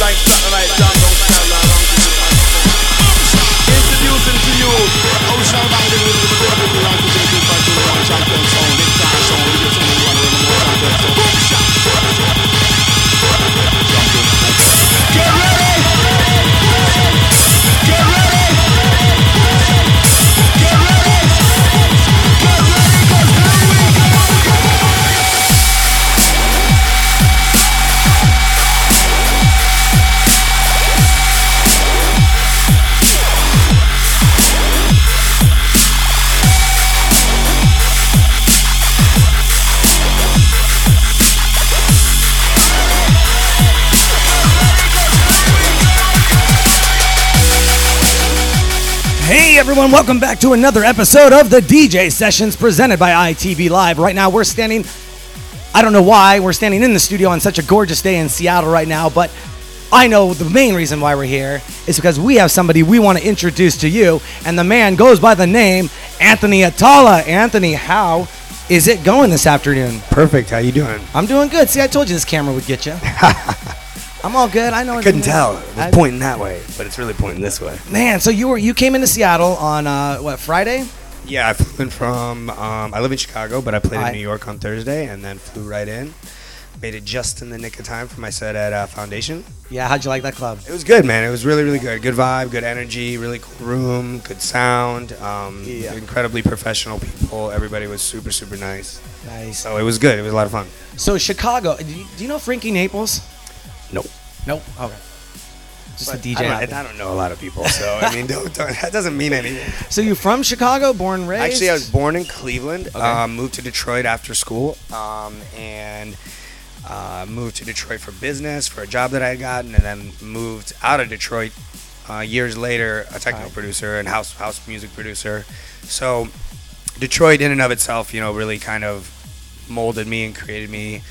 like satellite jungle style everyone, welcome back to another episode of the DJ Sessions presented by ITV Live. Right now we're standing, I don't know why, we're standing in the studio on such a gorgeous day in Seattle right now, but I know the main reason why we're here is because we have somebody we want to introduce to you, and the man goes by the name Anthony Attalla. Anthony, how is it going this afternoon? Perfect. How you doing? I'm doing good. See, I told you this camera would get you. I'm all good. I know. I couldn't tell. It was I- pointing that way, but it's really pointing this way. Man, so you were you came into Seattle on uh, what Friday? Yeah, I flew in from. Um, I live in Chicago, but I played I- in New York on Thursday, and then flew right in. Made it just in the nick of time for my set at uh, Foundation. Yeah, how'd you like that club? It was good, man. It was really, really good. Good vibe, good energy, really cool room, good sound. Um, Yeah. Incredibly professional people. Everybody was super, super nice. Nice. So it was good. It was a lot of fun. So Chicago, do you, do you know Frankie Naples? Nope. Nope. Okay. Just But a DJ. I don't. I don't know a lot of people, so I mean, don't, don't, that doesn't mean anything. So you're from Chicago, born raised? Actually, I was born in Cleveland. Okay. Um, moved to Detroit after school, um, and uh, moved to Detroit for business for a job that I had gotten, and then moved out of Detroit uh, years later, a techno Right. producer and house house music producer. So Detroit, in and of itself, you know, really kind of molded me and created me.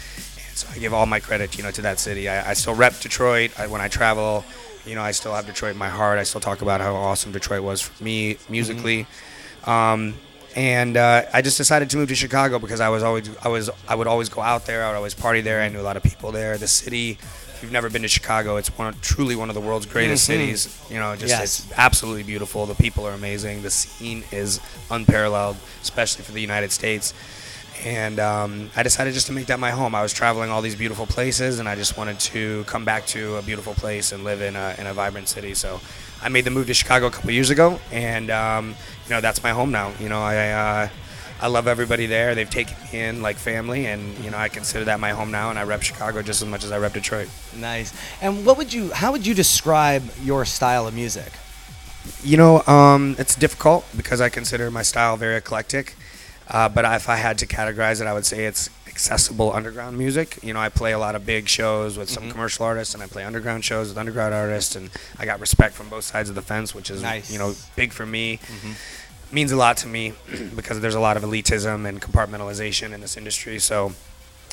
So I give all my credit, you know, to that city. I, I still rep Detroit I, when I travel. You know, I still have Detroit in my heart. I still talk about how awesome Detroit was for me musically. Um, and uh, I just decided to move to Chicago because I was always I was I would always go out there. I would always party there. I knew a lot of people there. The city. If you've never been to Chicago, it's one of, truly one of the world's greatest Mhm. cities. You know, just Yes. it's absolutely beautiful. The people are amazing. The scene is unparalleled, especially for the United States. And um, I decided just to make that my home. I was traveling all these beautiful places, and I just wanted to come back to a beautiful place and live in a, in a vibrant city. So I made the move to Chicago a couple years ago, and um, you know that's my home now. You know, I uh, I love everybody there. They've taken me in like family, and you know I consider that my home now. And I rep Chicago just as much as I rep Detroit. Nice. And what would you? How would you describe your style of music? You know, um, it's difficult because I consider my style very eclectic. Uh, but if I had to categorize it, I would say it's accessible underground music. You know, I play a lot of big shows with some commercial artists, and I play underground shows with underground artists, and I got respect from both sides of the fence, which is Nice. you know big for me. Means a lot to me because there's a lot of elitism and compartmentalization in this industry. So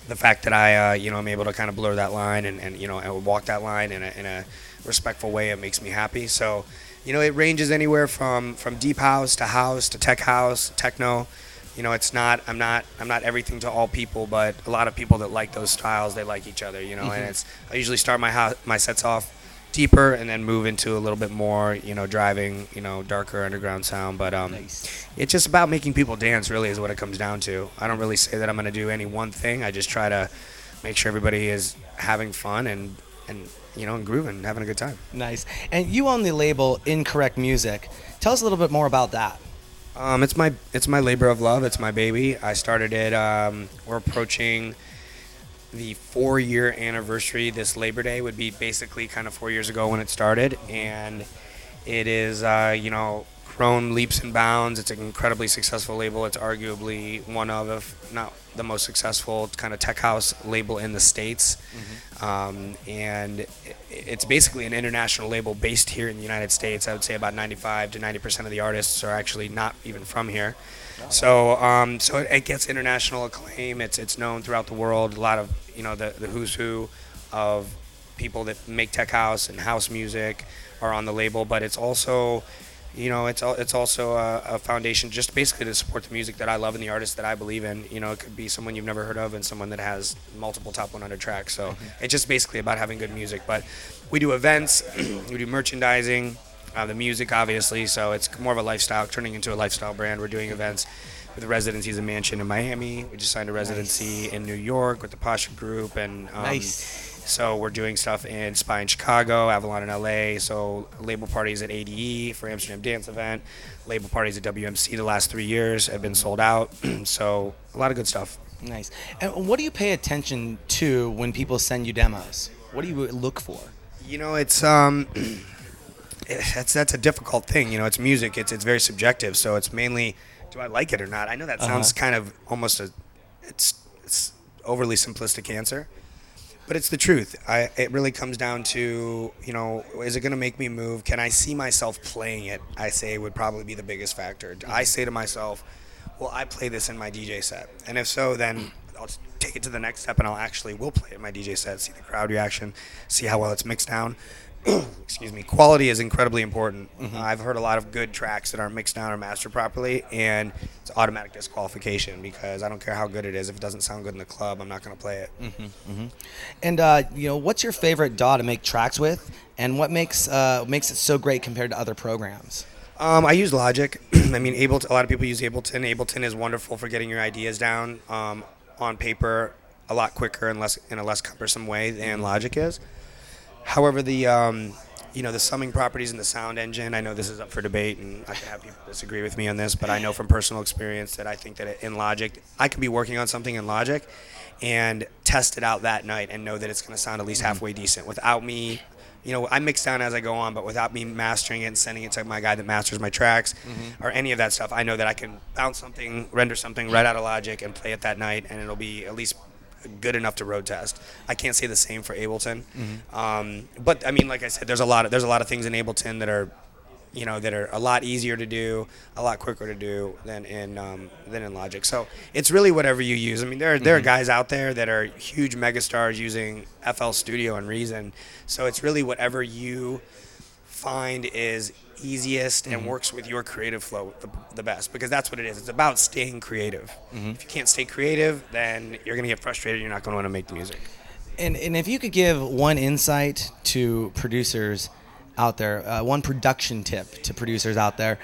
the fact that I, uh, you know, I'm able to kind of blur that line and, and you know, and walk that line in a, in a respectful way, it makes me happy. So, you know, it ranges anywhere from from deep house to house to tech house, techno. You know, it's not. I'm not. I'm not everything to all people, but a lot of people that like those styles, they like each other. You know, and it's. I usually start my house, my sets off deeper and then move into a little bit more, you know, driving, you know, darker underground sound. But um, Nice. it's just about making people dance really is what it comes down to i don't really say that i'm going to do any one thing i just try to make sure everybody is having fun and and you know and grooving and having a good time Nice. And you own the label Incorrect Music. Tell us a little bit more about that. Um, it's my it's my labor of love. It's my baby. I started it um, we're approaching the four year anniversary this labor day. Would be basically kind of four years ago when it started. And it is uh, you know grown leaps and bounds it's an incredibly successful label it's arguably one of if not the most successful kind of tech house label in the states um, and it's basically an international label based here in the united states i would say about 95 to 90 percent of the artists are actually not even from here so, um, so it, it gets international acclaim. It's it's known throughout the world. A lot of you know the the who's who of people that make tech house and house music are on the label. But it's also, you know, it's it's also a, a foundation just basically to support the music that I love and the artists that I believe in. You know, it could be someone you've never heard of and someone that has multiple top 100 tracks. So it's just basically about having good music. But we do events, we do merchandising, uh, the music obviously. So it's more of a lifestyle, turning into a lifestyle brand. We're doing events with residencies in Mansion in Miami. We just signed a residency in New York with the Pasha Group and. Um, Nice. So we're doing stuff in Spy in Chicago, Avalon in LA. So label parties at ADE for Amsterdam Dance Event. Label parties at WMC the last three years have been sold out. so a lot of good stuff. Nice. And what do you pay attention to when people send you demos? What do you look for? You know, it's um, that's that's a difficult thing. You know, it's music. It's it's very subjective. So it's mainly, do I like it or not? I know that sounds kind of almost a, it's it's overly simplistic answer, but it's the truth. I it really comes down to you know, is it going to make me move? Can I see myself playing it? I say would probably be the biggest factor. I mm-hmm. say to myself, well, I play this in my DJ set, and if so, then I'll take it to the next step, and I'll actually will play it in my DJ set, see the crowd reaction, see how well it's mixed down. Excuse me. Quality is incredibly important. I've heard a lot of good tracks that aren't mixed down or mastered properly, and it's automatic disqualification because I don't care how good it is. If it doesn't sound good in the club, I'm not going to play it. And uh, you know, what's your favorite DAW to make tracks with, and what makes uh, makes it so great compared to other programs? Um, I use Logic. I mean, Ableton. A lot of people use Ableton. Ableton is wonderful for getting your ideas down um, on paper a lot quicker and less in a less cumbersome way than Logic is. However, the um, you know the summing properties in the sound engine. I know this is up for debate, and I can have people disagree with me on this, but I know from personal experience that I think that in Logic, I could be working on something in Logic and test it out that night and know that it's going to sound at least mm-hmm. halfway decent without me. You know, I mix down as I go on, but without me mastering it and sending it to my guy that masters my tracks mm-hmm. or any of that stuff, I know that I can bounce something, render something right mm-hmm. out of Logic and play it that night, and it'll be at least good enough to road test. I can't say the same for Ableton, um, but I mean, like I said, there's a lot of there's a lot of things in Ableton that are, you know, that are a lot easier to do, a lot quicker to do than in um, than in Logic. So it's really whatever you use. I mean, there there are guys out there that are huge megastars using FL Studio and Reason. So it's really whatever you find is easiest and works with your creative flow the, the best because that's what it is. It's about staying creative. If you can't stay creative then you're going to get frustrated. You're not going to want to make the music. And and if you could give one insight to producers out there, uh, one production tip to producers out there,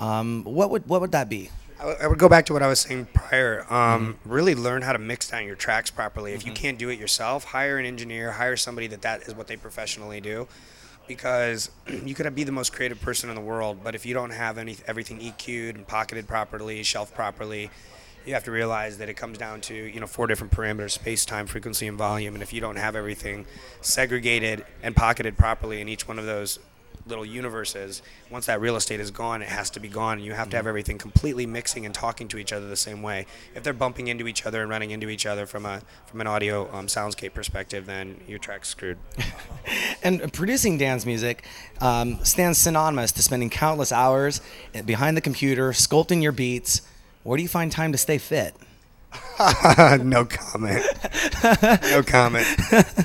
um, what would what would that be? I would- go back to what I was saying prior. Um, Really learn how to mix down your tracks properly. If you can't do it yourself, hire an engineer, hire somebody that that is what they professionally do, because you could be the most creative person in the world, but if you don't have any everything EQ'd and pocketed properly, shelved properly, you have to realize that it comes down to you know four different parameters: space, time, frequency, and volume. And if you don't have everything segregated and pocketed properly in each one of those little universes, once that real estate is gone, it has to be gone. And you have to have everything completely mixing and talking to each other the same way. If they're bumping into each other and running into each other from a from an audio um, soundscape perspective, then your track's screwed. And producing dance music um, stands synonymous to spending countless hours behind the computer, sculpting your beats. Where do you find time to stay fit? no comment. No comment.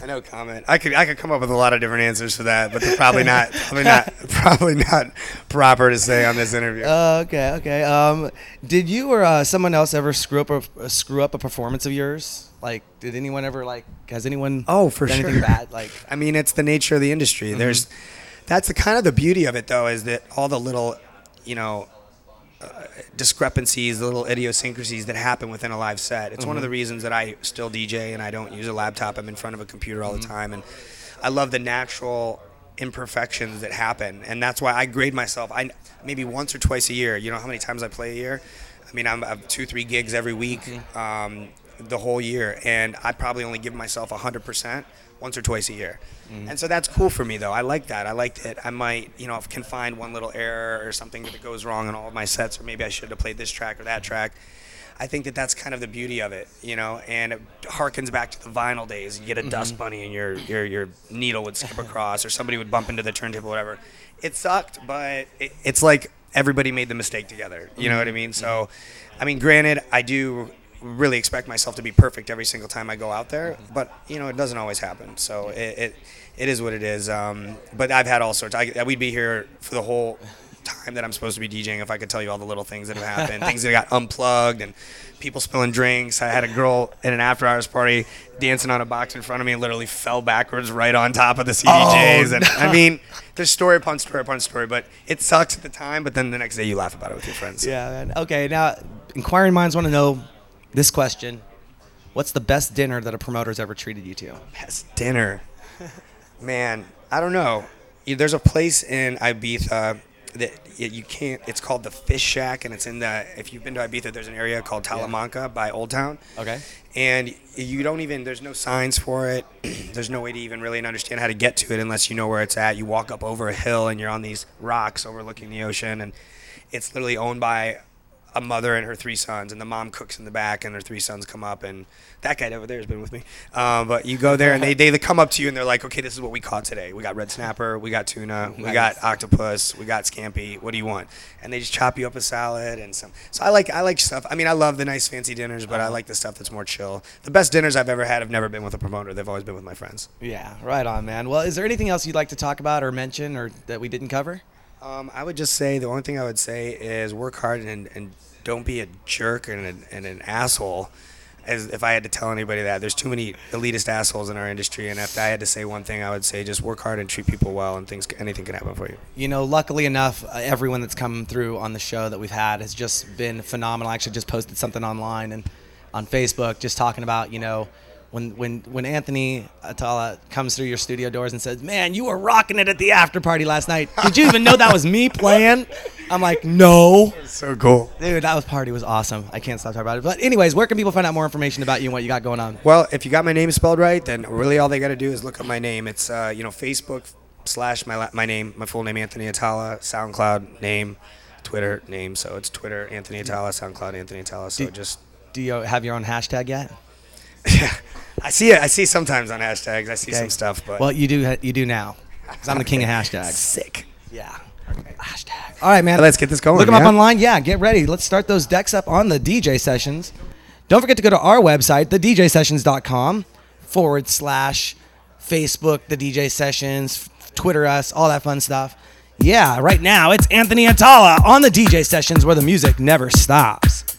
No comment. I could I could come up with a lot of different answers for that, but they're probably not probably not probably not proper to say on this interview. Uh, okay, okay. Um, did you or uh, someone else ever screw up a screw up a performance of yours? Like, did anyone ever like? Has anyone? Oh, for done anything bad? Like, I mean, it's the nature of the industry. There's, that's the kind of the beauty of it, though, is that all the little, you know, uh, discrepancies, the little idiosyncrasies that happen within a live set. It's one of the reasons that I still DJ and I don't use a laptop. I'm in front of a computer all the time, and I love the natural imperfections that happen, and that's why I grade myself. I maybe once or twice a year. You know how many times I play a year? I mean, I'm, I have two, three gigs every week, um, the whole year, and I probably only give myself 100% once or twice a year. Mm-hmm. And so that's cool for me, though. I like that. I like that I might, you know, can find one little error or something that goes wrong in all of my sets, or maybe I should have played this track or that track. I think that that's kind of the beauty of it, you know, and it harkens back to the vinyl days. You get a mm-hmm. dust bunny and your, your your needle would skip across, or somebody would bump into the turntable, whatever. It sucked, but it, it's like everybody made the mistake together. You know mm-hmm. what I mean? So, I mean, granted, I do really expect myself to be perfect every single time I go out there, but you know, it doesn't always happen. So it it, it is what it is. Um, but I've had all sorts. I, we'd be here for the whole time that I'm supposed to be DJing if I could tell you all the little things that have happened, things that got unplugged and people spilling drinks. I had a girl at an after hours party dancing on a box in front of me and literally fell backwards right on top of the CDJs. Oh, and I mean, there's story upon story upon story, but it sucks at the time, but then the next day you laugh about it with your friends. Yeah, man. Okay, now inquiring minds want to know this question: What's the best dinner that a promoter's ever treated you to? Best dinner. Man, I don't know. There's a place in Ibiza that you can't. It's called the Fish Shack, and it's in the. If you've been to Ibiza, there's an area called Talamanca by Old Town. Okay. And you don't even. There's no signs for it. there's no way to even really understand how to get to it unless you know where it's at. You walk up over a hill, and you're on these rocks overlooking the ocean, and it's literally owned by a mother and her three sons, and the mom cooks in the back, and her three sons come up, and that guy over there has been with me. Um, but you go there, and they, they come up to you, and they're like, "Okay, this is what we caught today. We got red snapper, we got tuna, we got octopus, we got scampi. What do you want?" And they just chop you up a salad and some. So I like I like stuff. I mean, I love the nice fancy dinners, but I like the stuff that's more chill. The best dinners I've ever had have never been with a promoter. They've always been with my friends. Yeah, right on, man. Well, is there anything else you'd like to talk about or mention or that we didn't cover? Um, I would just say the only thing I would say is work hard and, and don't be a jerk and, an and an asshole. As if I had to tell anybody that, there's too many elitist assholes in our industry, and if I had to say one thing, I would say just work hard and treat people well, and things anything can happen for you. You know, luckily enough, uh, everyone that's come through on the show that we've had has just been phenomenal. I actually just posted something online and on Facebook just talking about, you know, when when when Anthony Attalla comes through your studio doors and says, "Man, you were rocking it at the after party last night. Did you even know that was me playing?" I'm like, "No." So cool. Dude, that was party was awesome. I can't stop talking about it. But anyways, where can people find out more information about you and what you got going on? Well, if you got my name spelled right, then really all they got to do is look up my name. It's uh, you know Facebook slash my my name, my full name Anthony Attalla, SoundCloud name, Twitter name. So it's Twitter Anthony Attalla, SoundCloud Anthony Attalla. So Do- just Do you have your own hashtag yet? Yeah, I see it. I see sometimes on hashtags. I see Okay. some stuff, but Well, you do. You do now. 'Cause I'm the king of hashtags. sick. Yeah. Hashtag. All right, man. Let's get this going, Look them up online. Yeah, get ready. Let's start those decks up on the DJ sessions. Don't forget to go to our website, thedjsessions.com forward slash Facebook, the DJ sessions, Twitter us, all that fun stuff. Yeah, right now it's Anthony Attalla on the DJ sessions where the music never stops.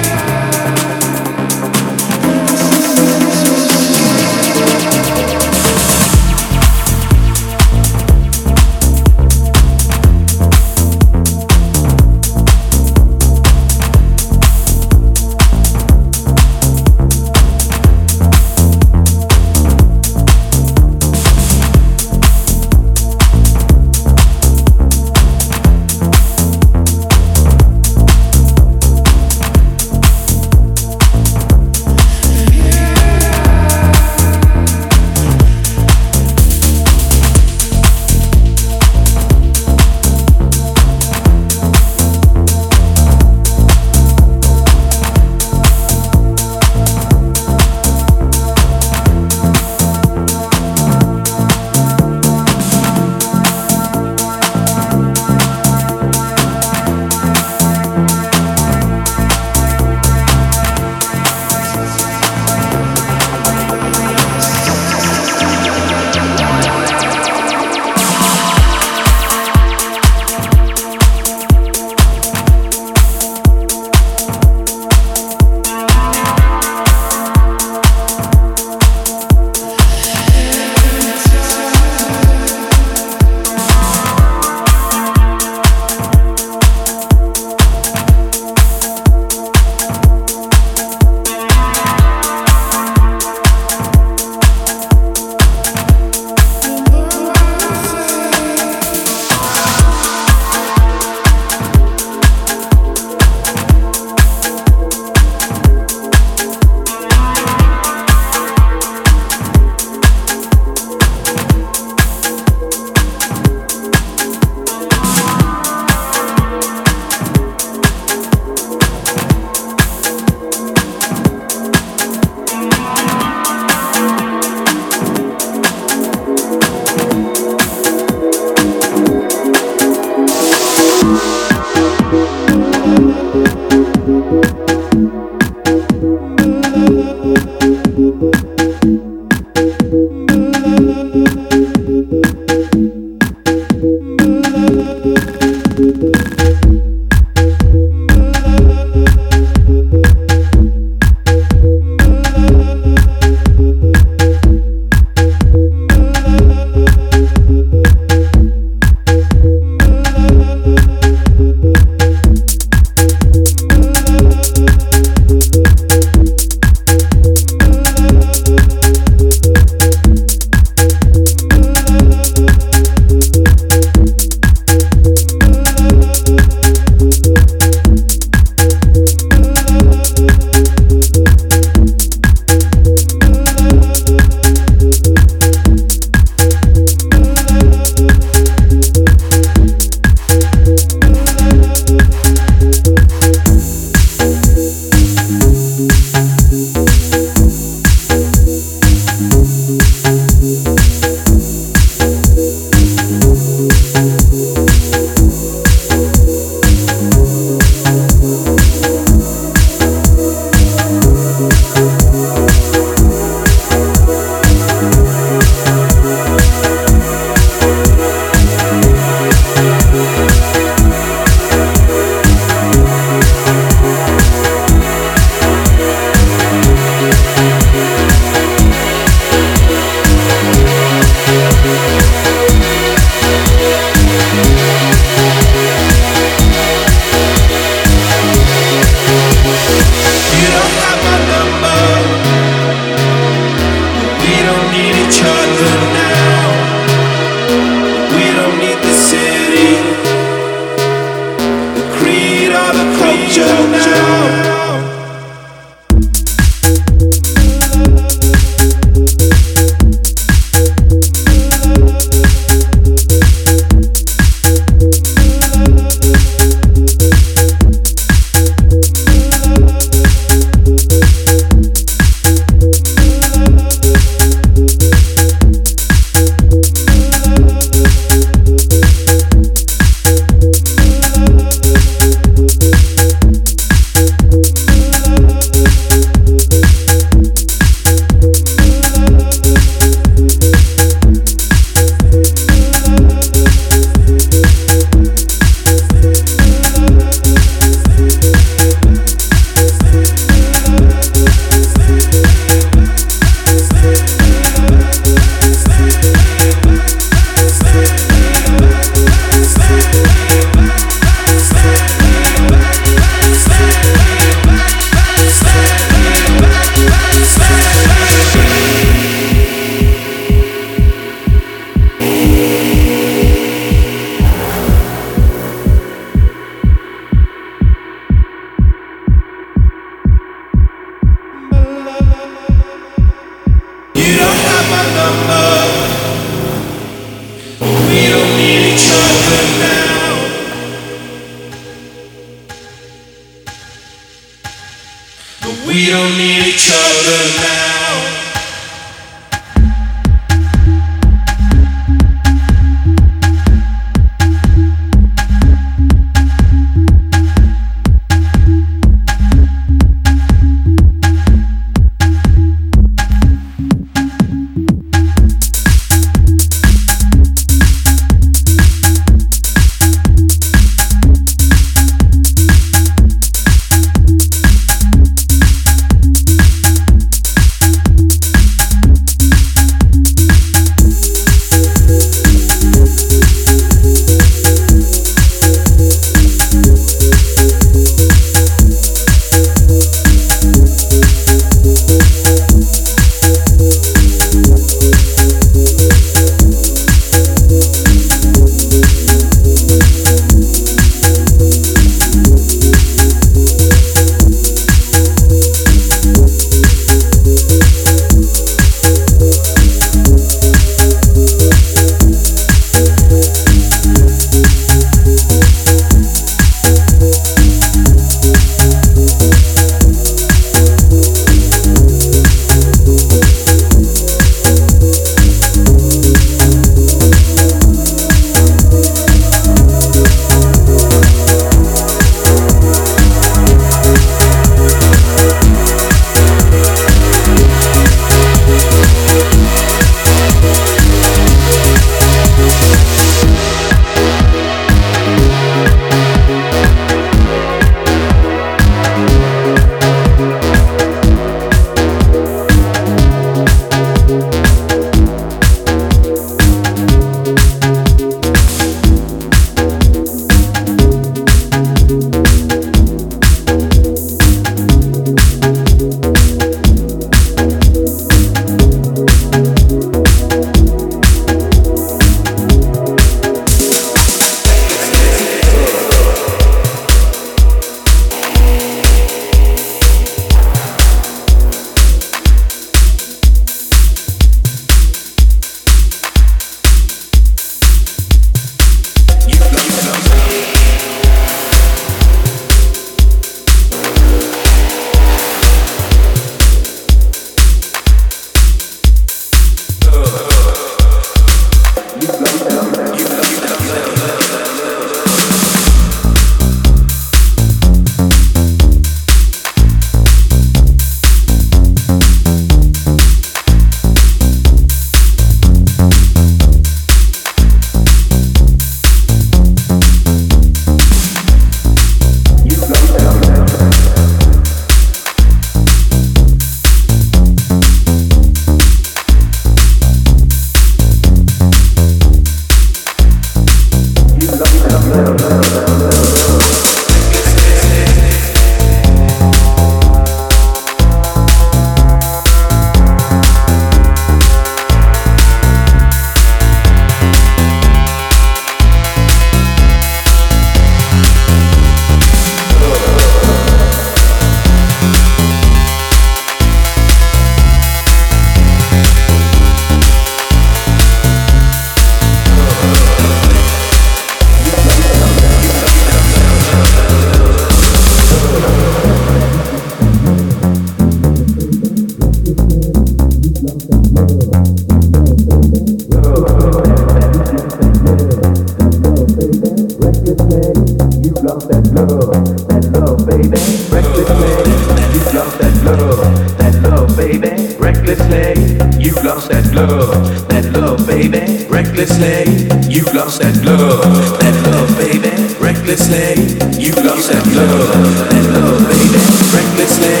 you lost that love, that love, baby, recklessly. You lost that love, that love, baby, recklessly. You lost that love, that love, baby, recklessly.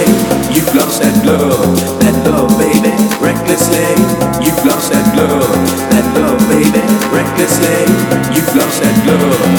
You lost that love, that love, baby, recklessly. You lost that love, that love, baby, recklessly. You lost that love.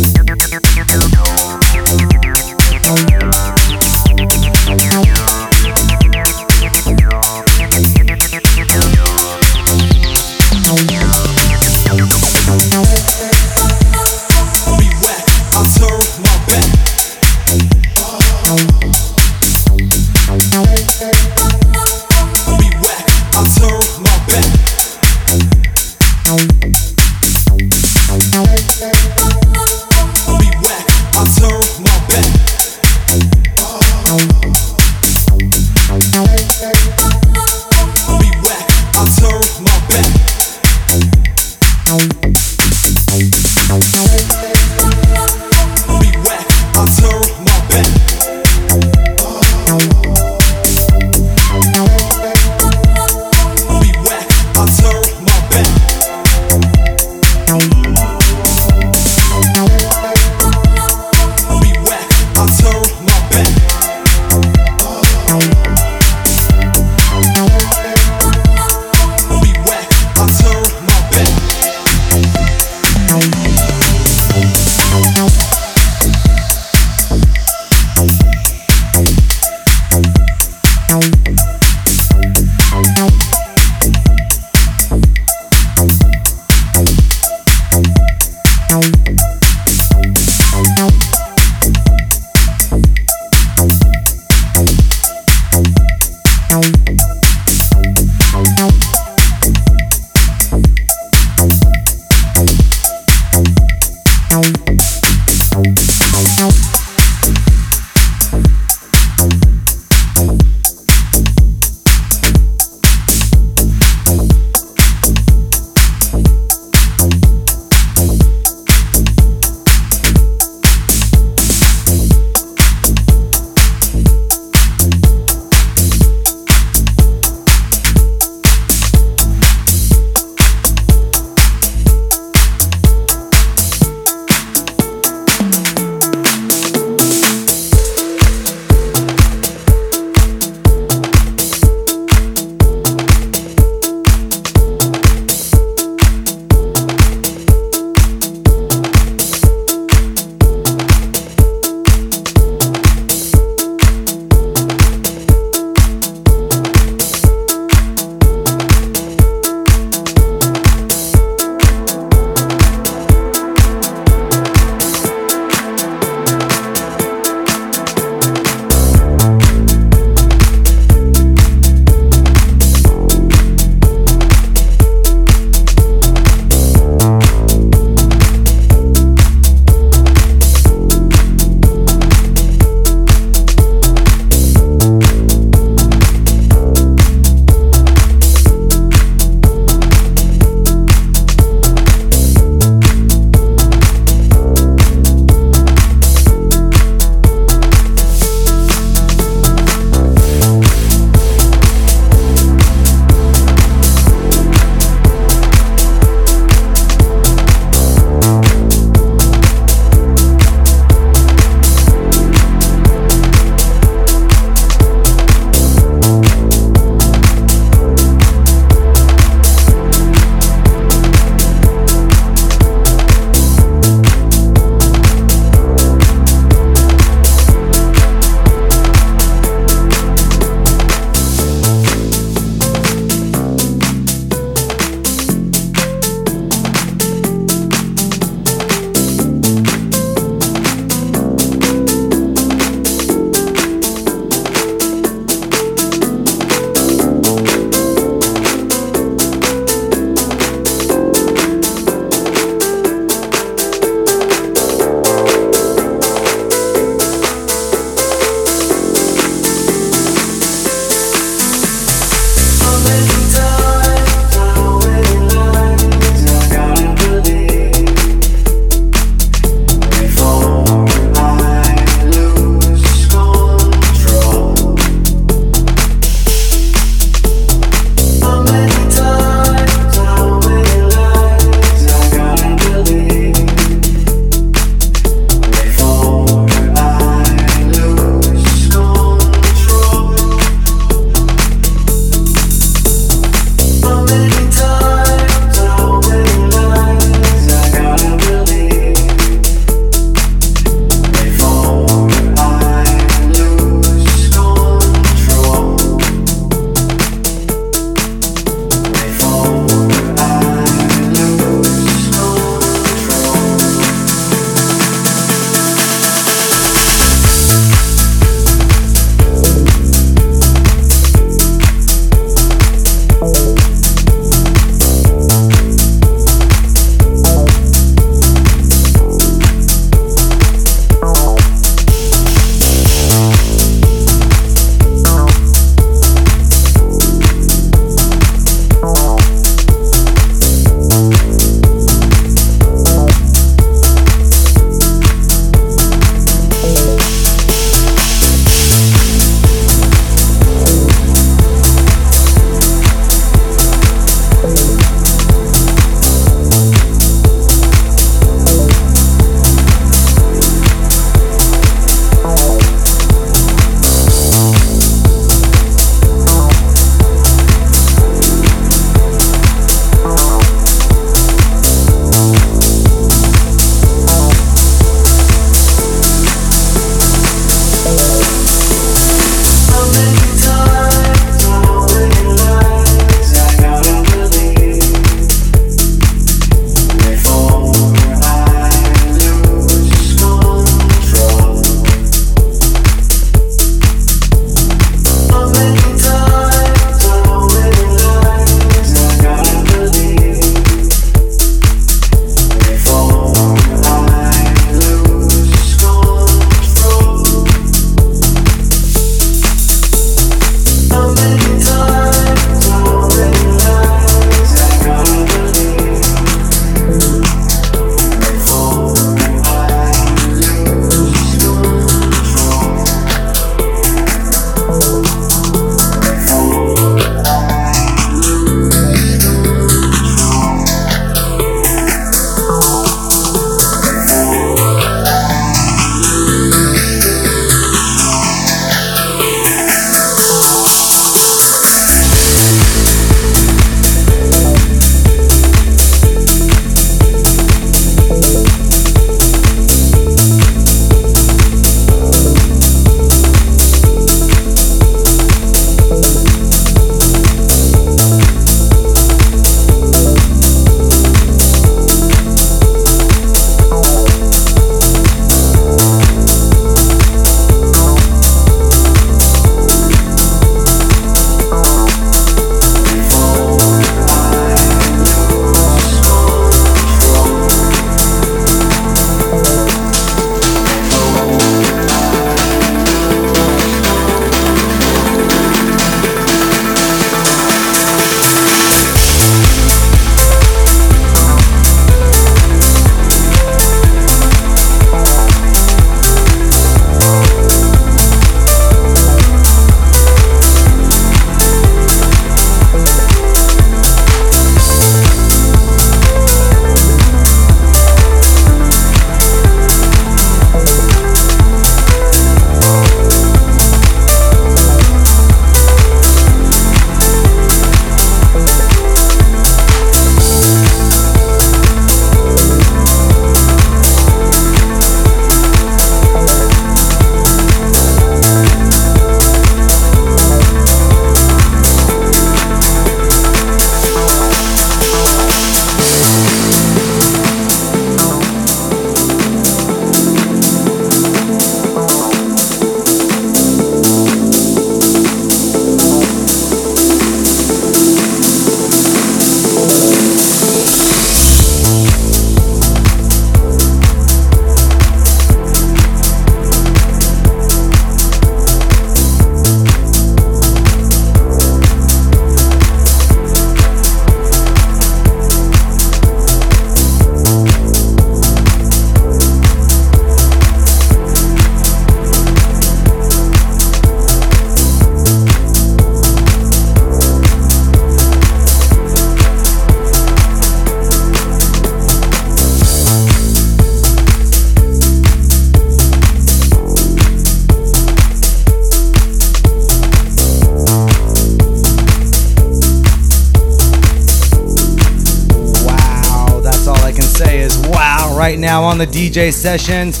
Right now on the DJ sessions.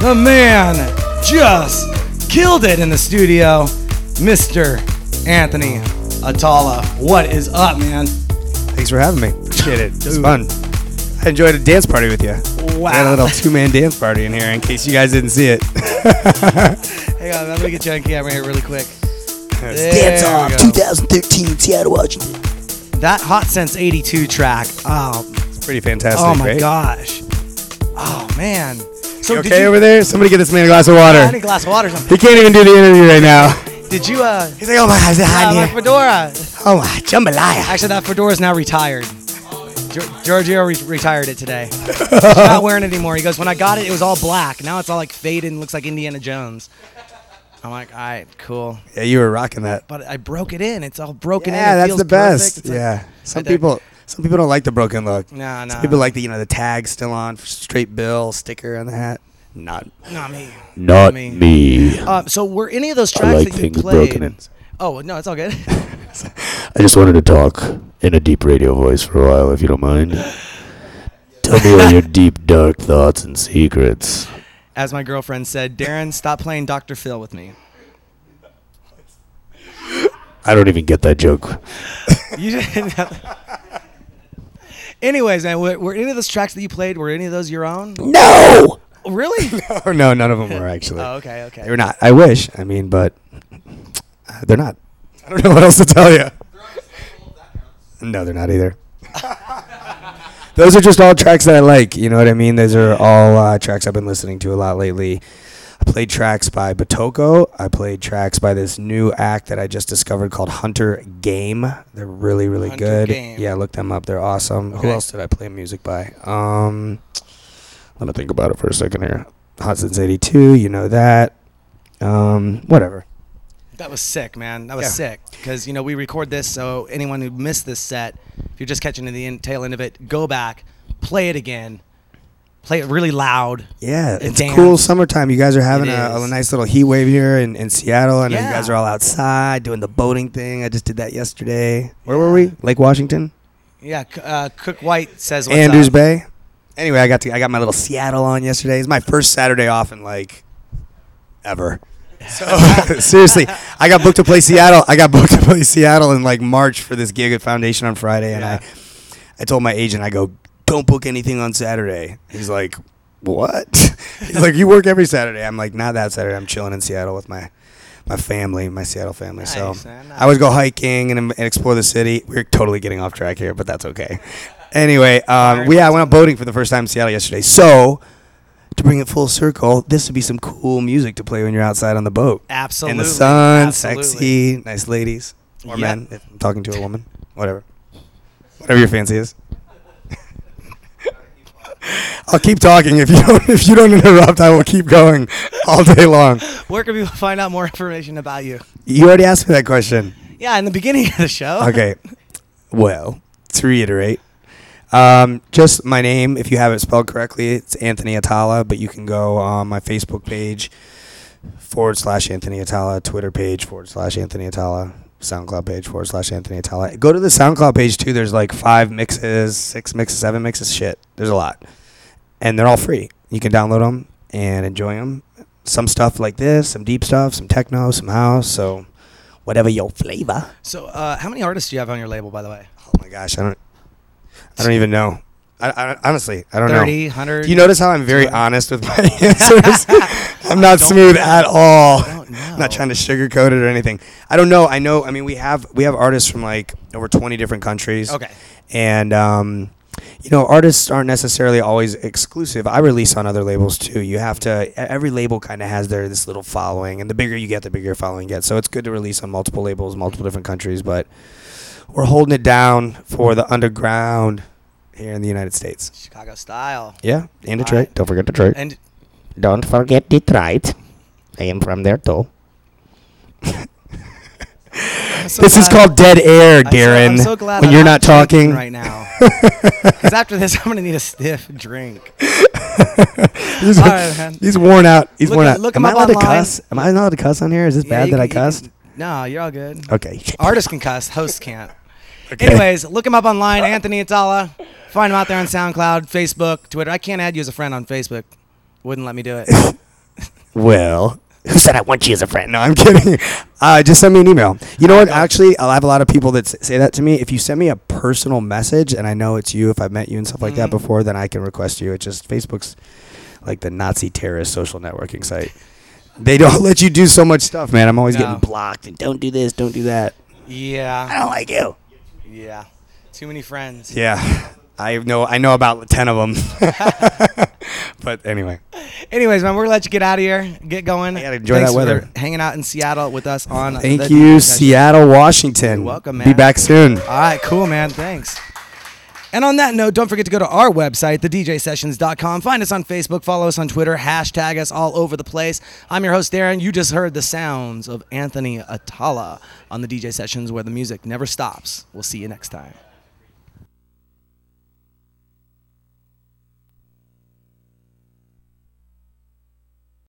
The man just killed it in the studio, Mr. Anthony Attalla. What is up, man? Thanks for having me. Appreciate it. It's fun. I enjoyed a dance party with you. Wow. I had a little two-man dance party in here in case you guys didn't see it. Hang on, let me get you on camera here really quick. Dance Off 2013, Seattle, Washington. That Hot Since 82 track. Oh, It's pretty fantastic. oh my right? gosh. Man. So You okay you, over there? Somebody get this man a glass of water. I need a glass of water. or something. He can't even do the interview right now. Did you uh? He's like, oh my God, Uh, my hi fedora. Oh my, jambalaya. Actually, that fedora is now retired. Gior- Giorgio re- retired it today. He's not wearing it anymore. He goes, when I got it, it was all black. Now it's all like faded and looks like Indiana Jones. I'm like, all right, cool. Yeah, you were rocking that. But I broke it in. It's all broken in. Yeah, that's the best. It's like- yeah, some people. People, some people don't like the broken look. No, no. Some people like the you know the tag still on, straight bill sticker on the hat. Not Not me. Not me. me. Uh, so were any of those I tracks like that you things played? broken in. Oh no, it's all good. I just wanted to talk in a deep radio voice for a while, if you don't mind. Tell me all your deep, dark thoughts and secrets. As my girlfriend said, Darren, stop playing Dr. Phil with me. I don't even get that joke. You didn't Anyways, man, were, were any of those tracks that you played, were any of those your own? No! Really? Oh no, none of them were actually. oh, okay, okay. They were not. I wish. I mean, but uh, they're not. I don't know what else to tell you. No, they're not either. Those are just all tracks that I like. You know what I mean? Those are all uh, tracks I've been listening to a lot lately. I played tracks by Batoko. I played tracks by this new act that I just discovered called Hunter Game. They're really, really Hunter good. Game. Yeah, look them up. They're awesome. Who else did I play music by? Um, let me think about it for a second here. Hot Since 82, you know that. Um, whatever. That was sick, man. That was Yeah. sick. Because, you know, we record this, so anyone who missed this set, if you're just catching the end, tail end of it, go back, play it again, play it really loud. Yeah, it's dance. cool summertime. You guys are having a, a nice little heat wave here in, in Seattle, and you Yeah. guys are all outside doing the boating thing. I just did that yesterday. Where were we? Lake Washington, Yeah, uh, Cook White says Andrews up. Bay. Anyway, I got to I got my little Seattle on yesterday. It's my first Saturday off in like ever. So seriously, I got booked to play Seattle. I got booked to play Seattle in like March for this gig at Foundation on Friday, and Yeah. I I told my agent, I go, don't book anything on Saturday. He's like, what? He's like, you work every Saturday. I'm like, not that Saturday. I'm chilling in Seattle with my my family, my Seattle family. Nice, so man, I always go hiking and, and explore the city. We're totally getting off track here, but that's okay. Anyway, um, we, yeah, I went out boating for the first time in Seattle yesterday. So to bring it full circle, this would be some cool music to play when you're outside on the boat. Absolutely. In the sun, Absolutely. sexy, nice ladies or Yep. men. If I'm talking to a woman, whatever, whatever your fancy is. I'll keep talking if you don't. If you don't interrupt, I will keep going all day long. Where can people find out more information about you? You already asked me that question. Yeah, in the beginning of the show. Okay. Well, to reiterate, um, just my name. If you have it spelled correctly, it's Anthony Attalla. But you can go on my Facebook page forward slash Anthony Attalla, Twitter page forward slash Anthony Attalla, SoundCloud page forward slash Anthony Attalla. Go to the SoundCloud page too. There's like five mixes, six mixes, seven mixes. Shit, there's a lot, and they're all free. You can download them and enjoy them. Some stuff like this, some deep stuff, some techno, some house. So whatever your flavor. So, uh, how many artists do you have on your label, by the way? Oh my gosh, I don't, I don't even know. I, I honestly, I don't 30, know. 100? Do you notice how I'm very 200? honest with my answers? I'm not smooth at all. I'm not trying to sugarcoat it or anything. I don't know. I know. I mean, we have we have artists from like over 20 different countries. Okay. And um, you know, artists aren't necessarily always exclusive. I release on other labels too. You have to. Every label kind of has their this little following, and the bigger you get, the bigger your following gets. So it's good to release on multiple labels, multiple different countries, but we're holding it down for the underground here in the United States. Chicago style. Yeah, and Detroit. Don't forget Detroit. And Don't forget Detroit. I am from there too. So this is called dead air, I'm so- Darren. I'm so glad when I'm you're not drinking talking. right now. Because after this, I'm gonna need a stiff drink. he's, All right, man. he's worn out. He's Look worn out. look Am I allowed to cuss? Am I allowed to cuss on here? Is this Yeah, bad that can- I you cuss? can- no, you're all good. Okay. Artists can cuss, hosts can't. Okay. Anyways, look him up online, Anthony Attalla. Find him out there on SoundCloud, Facebook, Twitter. I can't add you as a friend on Facebook. Wouldn't let me do it. Well, who said I want you as a friend? No, I'm kidding. Uh, just send me an email. You know what? Actually, I'll have a lot of people that say that to me. If you send me a personal message and I know it's you, if I've met you and stuff like that before, then I can request you. It's just Facebook's like the Nazi terrorist social networking site. They don't let you do so much stuff, man. I'm always No. getting blocked and don't do this, don't do that. Yeah. I don't like you. Yeah. Too many friends. Yeah, I know. I know about ten of them. but anyway, Anyways, man, we're gonna let you get out of here, get going. gotta enjoy Thanks that weather. For hanging out in Seattle with us on. thank you, Seattle, Washington. You're welcome, Be back soon. All right, cool, man. Thanks. And on that note, don't forget to go to our website, thedjsessions.com. Find us on Facebook, follow us on Twitter, hashtag us all over the place. I'm your host, Darren. You just heard the sounds of Anthony Attalla on the DJ Sessions where the music never stops. We'll see you next time.